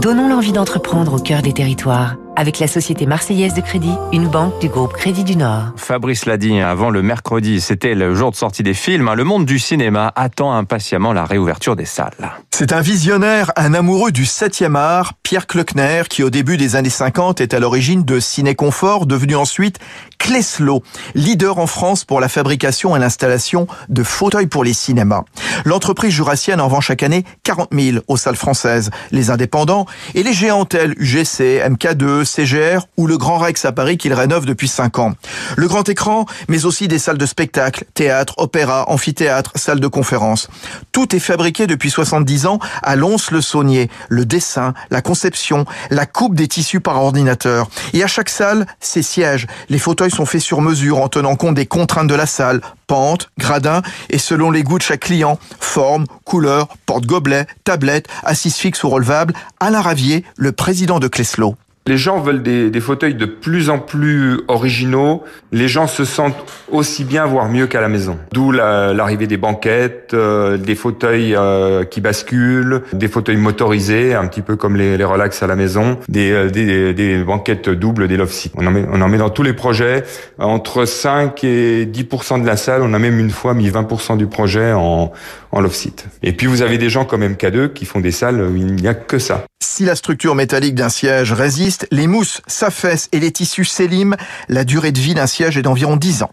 Donnons l'envie d'entreprendre au cœur des territoires avec la Société Marseillaise de Crédit, une banque du groupe Crédit du Nord. Fabrice l'a dit avant le mercredi, c'était le jour de sortie des films. hein. Le monde du cinéma attend impatiemment la réouverture des salles. C'est un visionnaire, un amoureux du 7e art, Pierre Kleckner, qui au début des années 50 est à l'origine de Ciné Confort, devenu ensuite Kleslo, leader en France pour la fabrication et l'installation de fauteuils pour les cinémas. L'entreprise jurassienne en vend chaque année 40 000 aux salles françaises, les indépendants et les géants tels UGC, MK2, CGR ou le Grand Rex à Paris qu'il rénove depuis 5 ans. Le grand écran, mais aussi des salles de spectacle, théâtre, opéra, amphithéâtre, salles de conférence. Tout est fabriqué depuis 70 ans à Lons-le-Saunier. Le dessin, la conception, la coupe des tissus par ordinateur. Et à chaque salle, ses sièges. Les fauteuils sont faits sur mesure en tenant compte des contraintes de la salle, pente, gradin et selon les goûts de chaque client, forme, couleur, porte-gobelet, tablette, assise fixe ou relevable. Alain Ravier, le président de Cleslo. Les gens veulent des, des, fauteuils de plus en plus originaux. Les gens se sentent aussi bien, voire mieux qu'à la maison. D'où l'arrivée la, des banquettes, euh, des fauteuils euh, qui basculent, des fauteuils motorisés, un petit peu comme les, les relax à la maison, des, euh, des, des banquettes doubles, des love seats. On en, met, on en met dans tous les projets. Entre 5 et 10% de la salle, on a même une fois mis 20% du projet en, en love seat. Et puis vous avez des gens comme MK2 qui font des salles où il n'y a que ça. Si la structure métallique d'un siège résiste, les mousses s'affaissent et les tissus s'éliment. La durée de vie d'un siège est d'environ 10 ans.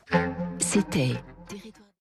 C'était